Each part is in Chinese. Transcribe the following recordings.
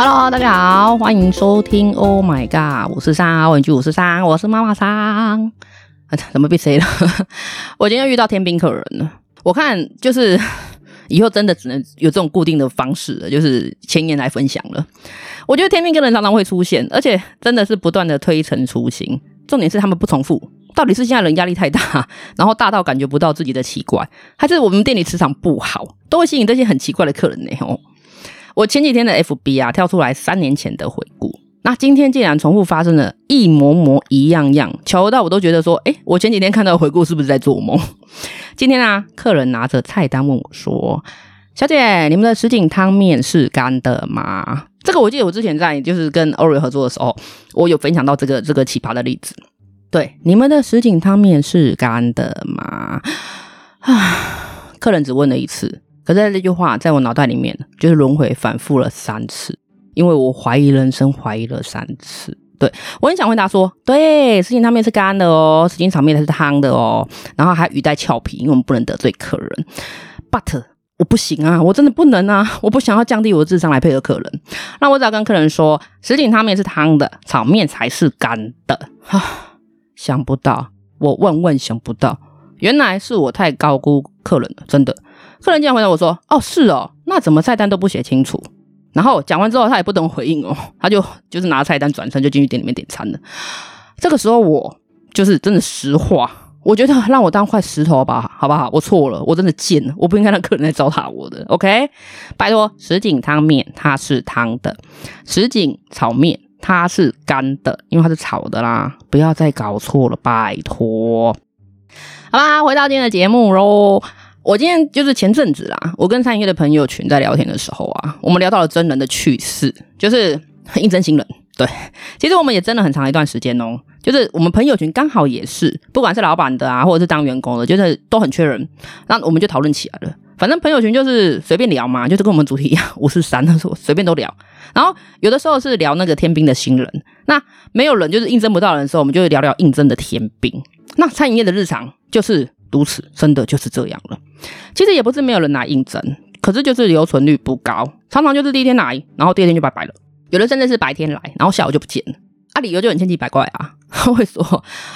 Hello，大家好，欢迎收听 Oh My God 我是三，文具我是三，我是妈妈桑。啊，怎么被谁了？我今天遇到天兵客人了。我看就是 以后真的只能有这种固定的方式了，就是前言来分享了。我觉得天兵客人常常会出现，而且真的是不断的推陈出新。重点是他们不重复。到底是现在人压力太大，然后大到感觉不到自己的奇怪，还是我们店里磁场不好，都会吸引这些很奇怪的客人呢？哦，我前几天的 FB 啊跳出来三年前的回顾，那今天竟然重复发生了一模模一样样，巧到我都觉得说，诶，我前几天看到的回顾是不是在做梦？今天啊，客人拿着菜单问我说：“小姐，你们的什锦汤面是干的吗？”这个我记得我之前在就是跟 Oreo 合作的时候，我有分享到这个这个奇葩的例子。对，你们的什锦汤面是干的吗？啊，客人只问了一次，可是这句话在我脑袋里面就是轮回反复了三次，因为我怀疑人生，怀疑了三次。对，我很想回答说，对，什锦汤面是干的哦，什锦炒面才是汤的哦，然后还语带俏皮，因为我们不能得罪客人。But 我不行啊，我真的不能啊，我不想要降低我的智商来配合客人。那我只要跟客人说，什锦汤面是汤的，炒面才是干的。哈。想不到，我万万想不到，原来是我太高估客人了，真的。客人竟然回答我说：“哦，是哦，那怎么菜单都不写清楚？”然后讲完之后，他也不等回应哦，他就就是拿菜单转身就进去店里面点餐了。这个时候我就是真的实话，我觉得让我当块石头吧，好不好？我错了，我真的贱了，我不应该让客人来糟蹋我的。OK，拜托，什锦汤面它是汤的，什锦炒面。它是干的，因为它是炒的啦，不要再搞错了，拜托。好啦，回到今天的节目喽。我今天就是前阵子啦，我跟餐饮业的朋友群在聊天的时候啊，我们聊到了真人的趣事，就是 应征新人。对，其实我们也征了很长一段时间哦，就是我们朋友群刚好也是，不管是老板的啊，或者是当员工的，就是都很缺人，那我们就讨论起来了。反正朋友群就是随便聊嘛，就是跟我们主题一样，五四三的时候随便都聊。然后有的时候是聊那个天兵的新人，那没有人就是应征不到人的时候，我们就聊聊应征的天兵。那餐饮业的日常就是如此，真的就是这样了。其实也不是没有人来应征，可是就是留存率不高，常常就是第一天来，然后第二天就拜拜了。有的甚至是白天来，然后下午就不见了。啊，理由就很千奇百怪啊，他 会说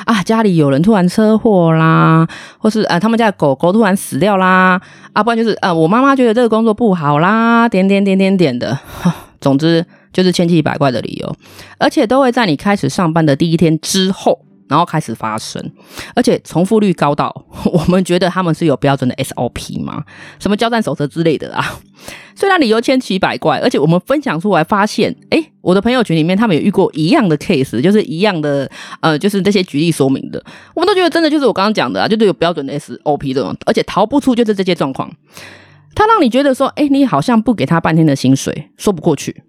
啊家里有人突然车祸啦，或是啊他们家的狗狗突然死掉啦，啊不然就是啊我妈妈觉得这个工作不好啦，点点点点点的，总之就是千奇百怪的理由，而且都会在你开始上班的第一天之后。然后开始发生，而且重复率高到 我们觉得他们是有标准的 SOP 吗？什么交战守则之类的啊？虽然理由千奇百怪，而且我们分享出来发现，诶，我的朋友群里面他们有遇过一样的 case，就是一样的，呃，就是这些举例说明的，我们都觉得真的就是我刚刚讲的啊，就是有标准的 SOP 这种，而且逃不出就是这些状况。他让你觉得说，诶，你好像不给他半天的薪水，说不过去。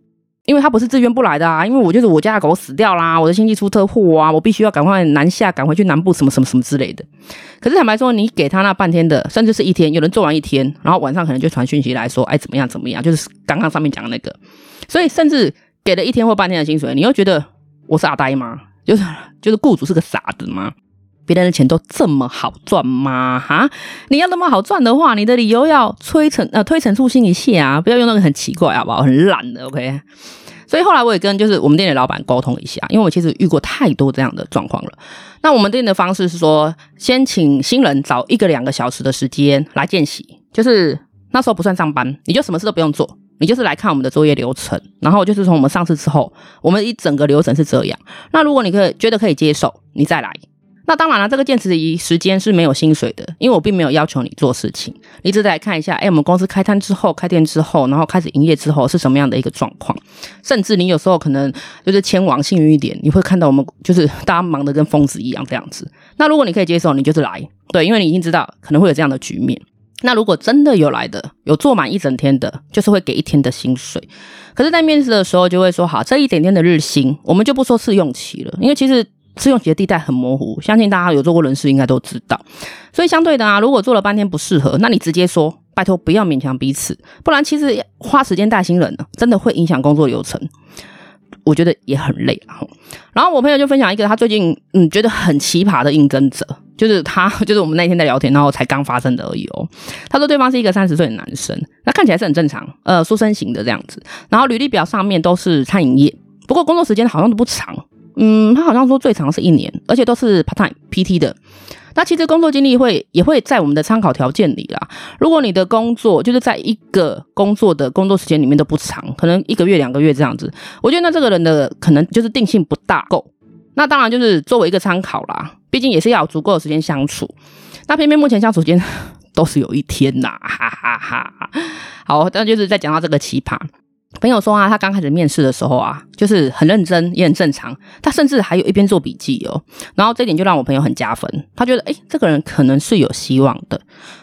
因为他不是自愿不来的啊，因为我就是我家的狗死掉啦，我的亲戚出车祸啊，我必须要赶快南下，赶回去南部什么什么什么之类的。可是坦白说，你给他那半天的，甚至是一天，有人做完一天，然后晚上可能就传讯息来说，哎，怎么样怎么样，就是刚刚上面讲的那个。所以甚至给了一天或半天的薪水，你又觉得我是阿呆吗？就是就是雇主是个傻子吗？别人的钱都这么好赚吗？哈，你要那么好赚的话，你的理由要推陈呃推陈出新一下啊，不要用那个很奇怪好不好？很烂的，OK。所以后来我也跟就是我们店的老板沟通一下，因为我其实遇过太多这样的状况了。那我们店的方式是说，先请新人找一个两个小时的时间来见习，就是那时候不算上班，你就什么事都不用做，你就是来看我们的作业流程，然后就是从我们上市之后，我们一整个流程是这样。那如果你可以觉得可以接受，你再来。那当然了，这个见习时间是没有薪水的，因为我并没有要求你做事情，你只是来看一下，哎，我们公司开摊之后、开店之后，然后开始营业之后是什么样的一个状况。甚至你有时候可能就是签网幸运一点，你会看到我们就是大家忙得跟疯子一样这样子。那如果你可以接受，你就是来，对，因为你已经知道可能会有这样的局面。那如果真的有来的，有做满一整天的，就是会给一天的薪水。可是，在面试的时候就会说，好，这一整天的日薪，我们就不说试用期了，因为其实。试用期的地带很模糊，相信大家有做过人事应该都知道。所以相对的啊，如果做了半天不适合，那你直接说，拜托不要勉强彼此，不然其实花时间带新人，真的会影响工作流程，我觉得也很累。然后，然后我朋友就分享一个他最近嗯觉得很奇葩的应征者，就是他，就是我们那天在聊天，然后才刚发生的而已哦。他说对方是一个三十岁的男生，那看起来是很正常，呃，书生型的这样子。然后履历表上面都是餐饮业，不过工作时间好像都不长。嗯，他好像说最长是一年，而且都是 part time PT 的。那其实工作经历会也会在我们的参考条件里啦。如果你的工作就是在一个工作的工作时间里面都不长，可能一个月两个月这样子，我觉得那这个人的可能就是定性不大够。那当然就是作为一个参考啦，毕竟也是要有足够的时间相处。那偏偏目前相处时间 都是有一天呐，哈哈哈哈。好，但就是再讲到这个奇葩。朋友说啊，他刚开始面试的时候啊，就是很认真，也很正常。他甚至还有一边做笔记哦。然后这点就让我朋友很加分，他觉得诶，这个人可能是有希望的。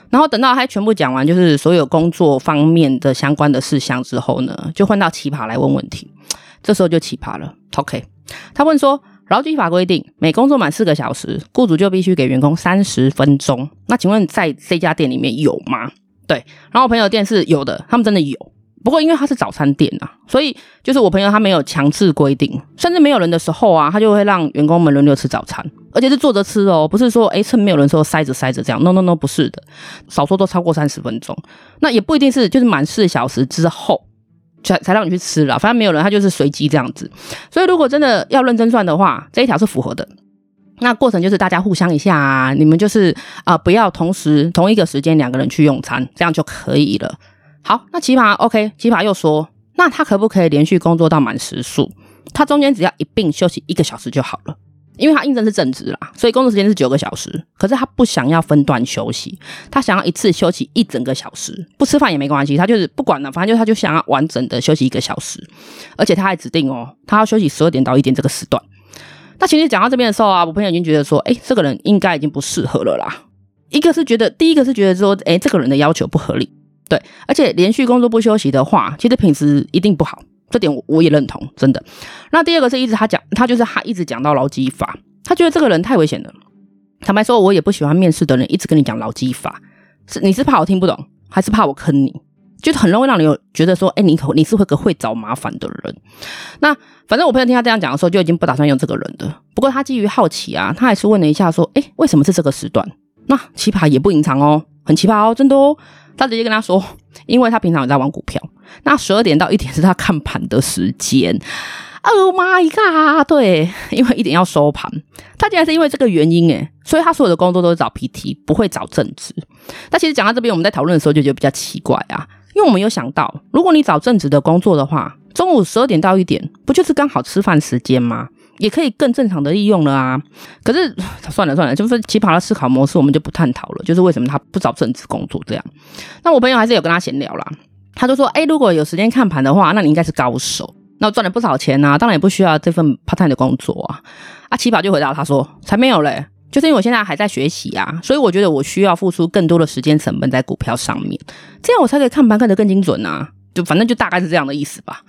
然后等到他全部讲完，就是所有工作方面的相关的事项之后呢，就换到奇葩来问问题。这时候就奇葩了。OK，他问说，劳基法规定每工作满四个小时，雇主就必须给员工三十分钟。那请问在这家店里面有吗？对，然后我朋友店是有的，他们真的有。不过，因为它是早餐店啊，所以就是我朋友他没有强制规定，甚至没有人的时候啊，他就会让员工们轮流吃早餐，而且是坐着吃哦，不是说诶趁没有人的时候塞着塞着这样，no no no 不是的，少说都超过三十分钟，那也不一定是就是满四小时之后才才让你去吃啦，反正没有人他就是随机这样子，所以如果真的要认真算的话，这一条是符合的，那过程就是大家互相一下啊，你们就是啊、不要同时同一个时间两个人去用餐，这样就可以了。好，那奇葩 OK，奇葩又说，那他可不可以连续工作到满时数？他中间只要一并休息一个小时就好了，因为他应征是正职啦，所以工作时间是九个小时。可是他不想要分段休息，他想要一次休息一整个小时，不吃饭也没关系，他就是不管了，反正就他就想要完整的休息一个小时，而且他还指定哦，他要休息十二点到一点这个时段。那其实讲到这边的时候啊，我朋友已经觉得说，哎，这个人应该已经不适合了啦。一个是觉得，第一个是觉得说，哎，这个人的要求不合理。对，而且连续工作不休息的话，其实品质一定不好，这点我我也认同，真的。那第二个是一直他讲，他就是他一直讲到劳基法，他觉得这个人太危险了。坦白说，我也不喜欢面试的人一直跟你讲劳基法，是你是怕我听不懂，还是怕我坑你？就很容易让你有觉得说，哎，你你是会个会找麻烦的人。那反正我朋友听他这样讲的时候，就已经不打算用这个人的。不过他基于好奇啊，他还是问了一下说，哎，为什么是这个时段？那奇葩也不隐藏哦，很奇葩哦，真的哦。他直接跟他说，因为他平常有在玩股票，那十二点到一点是他看盘的时间。Oh my god！对，因为一点要收盘，他竟然是因为这个原因诶，所以他所有的工作都是找 PT，不会找正职。但其实讲到这边，我们在讨论的时候就觉得比较奇怪啊，因为我们有想到，如果你找正职的工作的话，中午十二点到一点，不就是刚好吃饭时间吗？也可以更正常的利用了啊，可是 算了算了，就是奇葩的思考模式，我们就不探讨了。就是为什么他不找正职工作这样？那我朋友还是有跟他闲聊啦，他就说：“哎，如果有时间看盘的话，那你应该是高手，那赚了不少钱啊，当然也不需要这份 part time 的工作啊。”啊，奇葩就回答他说：“才没有嘞，就是因为我现在还在学习啊，所以我觉得我需要付出更多的时间成本在股票上面，这样我才可以看盘看得更精准啊。就反正就大概是这样的意思吧。”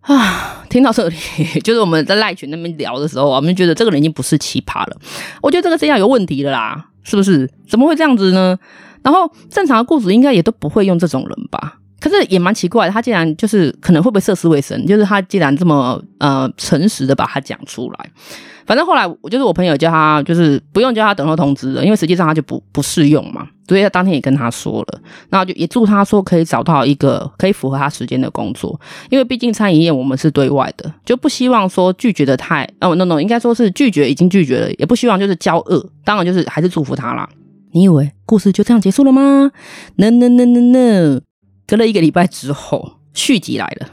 啊，听到这里，就是我们在赖群那边聊的时候，我们觉得这个人已经不是奇葩了。我觉得这个这样有问题了啦，是不是？怎么会这样子呢？然后正常的雇主应该也都不会用这种人吧？可是也蛮奇怪的，他竟然就是可能会不会涉世未深？就是他竟然这么呃诚实的把它讲出来。反正后来，我就是我朋友叫他，就是不用叫他等候通知了，因为实际上他就不不适用嘛，所以他当天也跟他说了，然后就也祝他说可以找到一个可以符合他时间的工作，因为毕竟餐饮业我们是对外的，就不希望说拒绝的太哦，no no，应该说是拒绝已经拒绝了，也不希望就是交恶，当然就是还是祝福他啦。你以为故事就这样结束了吗？No no no no no，隔了一个礼拜之后，续集来了，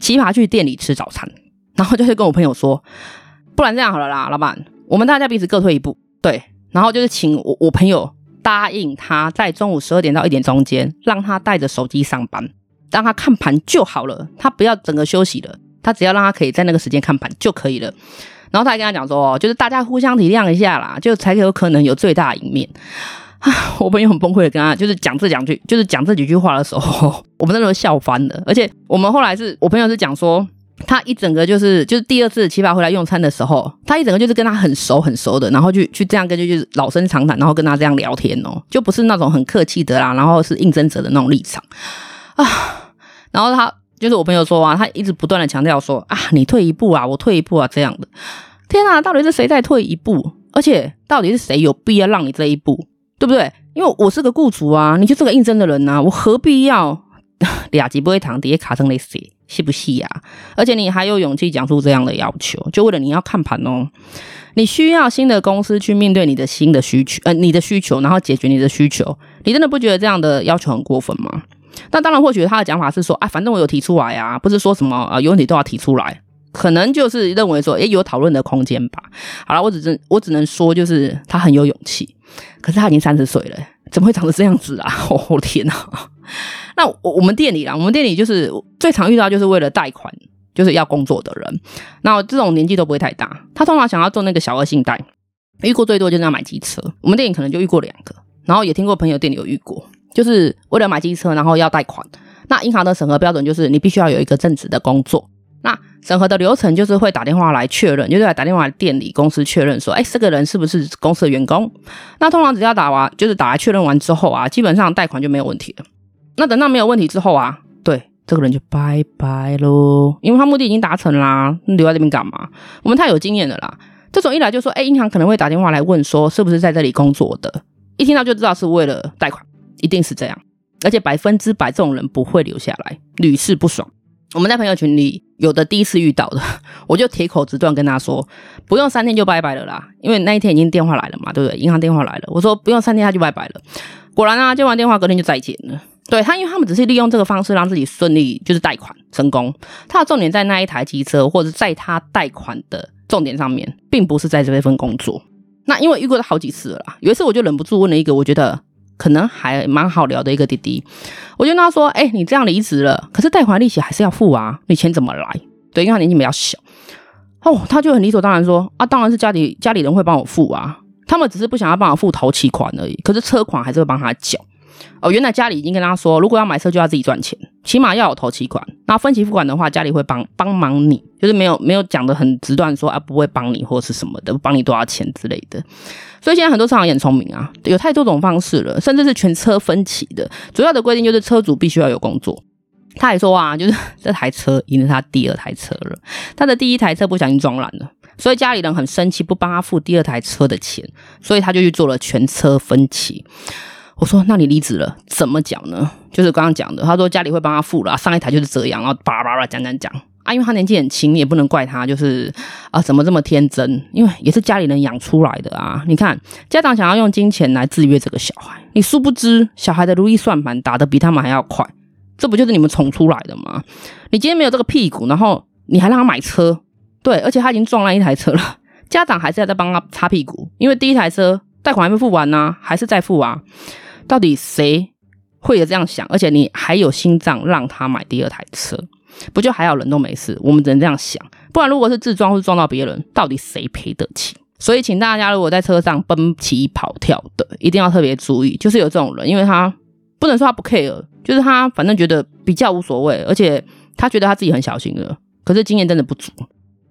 奇葩去店里吃早餐，然后就是跟我朋友说。不然这样好了啦，老板，我们大家彼此各退一步，对，然后就是请我我朋友答应他在中午十二点到一点中间，让他带着手机上班，让他看盘就好了，他不要整个休息了，他只要让他可以在那个时间看盘就可以了。然后他还跟他讲说，就是大家互相体谅一下啦，就才有可能有最大赢面。我朋友很崩溃的跟他就是讲这两句，就是讲这几句话的时候，我们那时候笑翻了，而且我们后来是我朋友是讲说。他一整个就是就是第二次奇葩回来用餐的时候，他一整个就是跟他很熟很熟的，然后去去这样跟就就是老生常谈，然后跟他这样聊天哦，就不是那种很客气的啦，然后是应征者的那种立场啊。然后他就是我朋友说啊，他一直不断的强调说啊，你退一步啊，我退一步啊这样的。天啊，到底是谁在退一步？而且到底是谁有必要让你这一步，对不对？因为我是个雇主啊，你就是个应征的人呐、啊，我何必要 俩鸡不会躺，底下卡成那些，是不是呀？而且你还有勇气讲出这样的要求，就为了你要看盘哦。你需要新的公司去面对你的新的需求，呃，你的需求，然后解决你的需求。你真的不觉得这样的要求很过分吗？那当然，或许他的讲法是说，啊，反正我有提出来啊，不是说什么啊，有问题都要提出来，可能就是认为说，诶，有讨论的空间吧。好了，我只是我只能说，就是他很有勇气。可是他已经三十岁了，怎么会长成这样子啊？我、哦、天哪！那我我们店里啦，我们店里就是最常遇到，就是为了贷款。就是要工作的人，那这种年纪都不会太大。他通常想要做那个小额信贷，遇过最多就是要买机车。我们店里可能就遇过两个，然后也听过朋友店里有遇过，就是为了买机车，然后要贷款。那银行的审核标准就是你必须要有一个正职的工作。审核的流程就是会打电话来确认，就是来打电话来店里公司确认说，哎，这个人是不是公司的员工？那通常只要打完，就是打来确认完之后啊，基本上贷款就没有问题了。那等到没有问题之后啊，对。这个人就拜拜喽，因为他目的已经达成啦，留在这边干嘛？我们太有经验了啦。这种一来就说，哎，银行可能会打电话来问说，是不是在这里工作的？一听到就知道是为了贷款，一定是这样。而且百分之百这种人不会留下来，屡试不爽。我们在朋友群里有的第一次遇到的，我就铁口直断跟他说，不用三天就拜拜了啦，因为那一天已经电话来了嘛，对不对？银行电话来了，我说不用三天他就拜拜了。果然啊，接完电话隔天就再见了。对他，因为他们只是利用这个方式让自己顺利，就是贷款成功。他的重点在那一台机车，或者在他贷款的重点上面，并不是在这份工作。那因为遇过了好几次了啦，有一次我就忍不住问了一个我觉得可能还蛮好聊的一个弟弟，我就跟他说：“哎，你这样离职了，可是贷款利息还是要付啊，你钱怎么来？”对，因为他年纪比较小。哦，他就很理所当然说：“啊，当然是家里家里人会帮我付啊，他们只是不想要帮我付头期款而已，可是车款还是会帮他缴。”哦，原来家里已经跟他说，如果要买车就要自己赚钱，起码要有头期款。那分期付款的话，家里会帮帮忙你，就是没有没有讲得很直断说啊不会帮你或是什么的，帮你多少钱之类的。所以现在很多车行也很聪明啊，有太多种方式了，甚至是全车分期的。主要的规定就是车主必须要有工作。他还说啊，就是 这台车已经是他第二台车了，他的第一台车不小心撞烂了，所以家里人很生气，不帮他付第二台车的钱，所以他就去做了全车分期。我说：“那你离职了，怎么讲呢？就是刚刚讲的，他说家里会帮他付了，上一台就是这样，然后叭叭叭讲讲讲啊，因为他年纪很轻，你也不能怪他，就是啊，怎么这么天真？因为也是家里人养出来的啊。你看，家长想要用金钱来制约这个小孩，你殊不知小孩的如意算盘打得比他们还要快，这不就是你们宠出来的吗？你今天没有这个屁股，然后你还让他买车，对，而且他已经撞烂一台车了，家长还是要再帮他擦屁股，因为第一台车贷款还没付完呢、还是在付啊。”到底谁会有这样想？而且你还有心脏让他买第二台车，不就还好人都没事？我们只能这样想，不然如果是自撞或是撞到别人，到底谁赔得起？所以请大家如果在车上奔起跑跳的，一定要特别注意，就是有这种人，因为他不能说他不 care，就是他反正觉得比较无所谓，而且他觉得他自己很小心的，可是经验真的不足。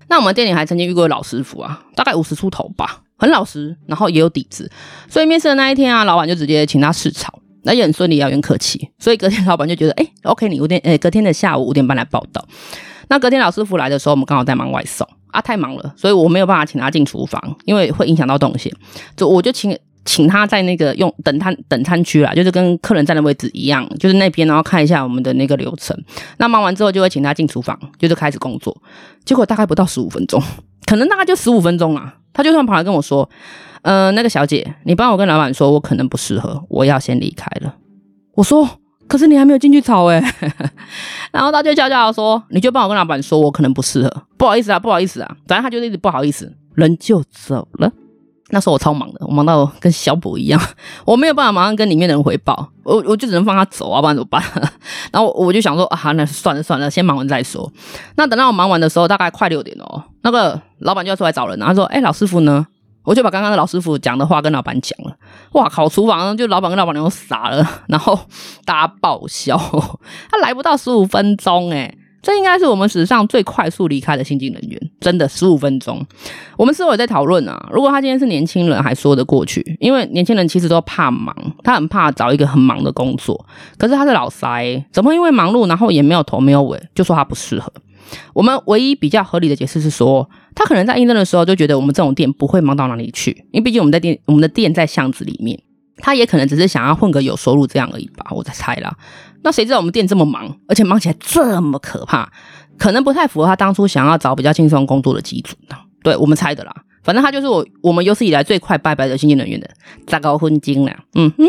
那我们店里还曾经遇过老师傅啊，大概五十出头吧。很老实，然后也有底子，所以面试的那一天啊，老板就直接请他试炒，那也很顺利，也很客气。所以隔天老板就觉得，哎，OK，你五点，哎，隔天的下午五点半来报到。那隔天老师傅来的时候，我们刚好在忙外送啊，太忙了，所以我没有办法请他进厨房，因为会影响到动线。就我就请请他在那个用等餐等餐区啦，就是跟客人站的位置一样，就是那边，然后看一下我们的那个流程。那忙完之后，就会请他进厨房，就是开始工作。结果大概不到十五分钟，可能大概就十五分钟啊。他就算跑来跟我说：“呃，那个小姐，你帮我跟老板说，我可能不适合，我要先离开了。”我说：“可是你还没有进去炒哎。”然后他就悄悄说：“你就帮我跟老板说，我可能不适合，不好意思啊，不好意思啊。”反正他就是一直不好意思，人就走了。那时候我超忙的，我忙到跟小补一样，我没有办法马上跟里面的人回报，我我就只能放他走啊，不然怎么办？然后我就想说啊，那算了算了，先忙完再说。那等到我忙完的时候，大概快六点哦，那个老板就要出来找人，然后说：“哎，老师傅呢？”我就把刚刚的老师傅讲的话跟老板讲了。哇靠，厨房就老板跟老板娘都傻了，然后大家爆笑，他来不到十五分钟诶这应该是我们史上最快速离开的新进人员，真的十五分钟。我们是否有在讨论啊？如果他今天是年轻人，还说得过去，因为年轻人其实都怕忙，他很怕找一个很忙的工作。可是他是老塞，怎么会因为忙碌，然后也没有头没有尾，就说他不适合？我们唯一比较合理的解释是说，他可能在应征的时候就觉得我们这种店不会忙到哪里去，因为毕竟我们在店，我们的店在巷子里面，他也可能只是想要混个有收入这样而已吧，我在猜啦。那谁知道我们店这么忙，而且忙起来这么可怕，可能不太符合他当初想要找比较轻松工作的基准呢？对，我们猜的啦。反正他就是我我们有史以来最快拜拜的新进人员的砸高婚金了。嗯哼，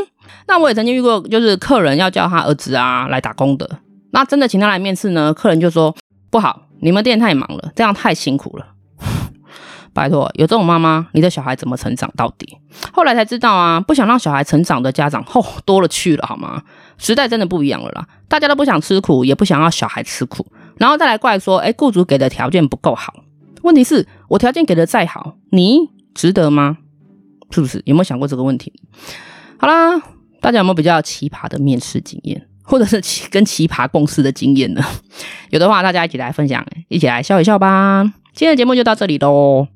那我也曾经遇过，就是客人要叫他儿子啊来打工的，那真的请他来面试呢，客人就说不好，你们店太忙了，这样太辛苦了。拜托，有这种妈妈，你的小孩怎么成长到底？后来才知道啊，不想让小孩成长的家长，嚯、哦，多了去了，好吗？时代真的不一样了啦，大家都不想吃苦，也不想要小孩吃苦，然后再来怪说，哎，雇主给的条件不够好。问题是，我条件给的再好，你值得吗？是不是？有没有想过这个问题？好啦，大家有没有比较奇葩的面试经验，或者是跟奇葩共事的经验呢？有的话，大家一起来分享，一起来笑一笑吧。今天的节目就到这里喽。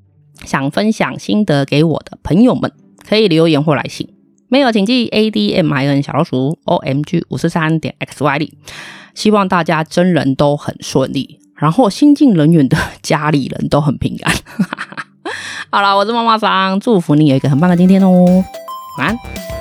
想分享心得给我的朋友们，可以留言或来信。没有，请寄 A D M I N 小老鼠 O M G 五四三点 X Y 里。希望大家真人都很顺利。然后新进人员的家里人都很平安。好了，我是妈妈桑，祝福你有一个很棒的今天哦，晚安。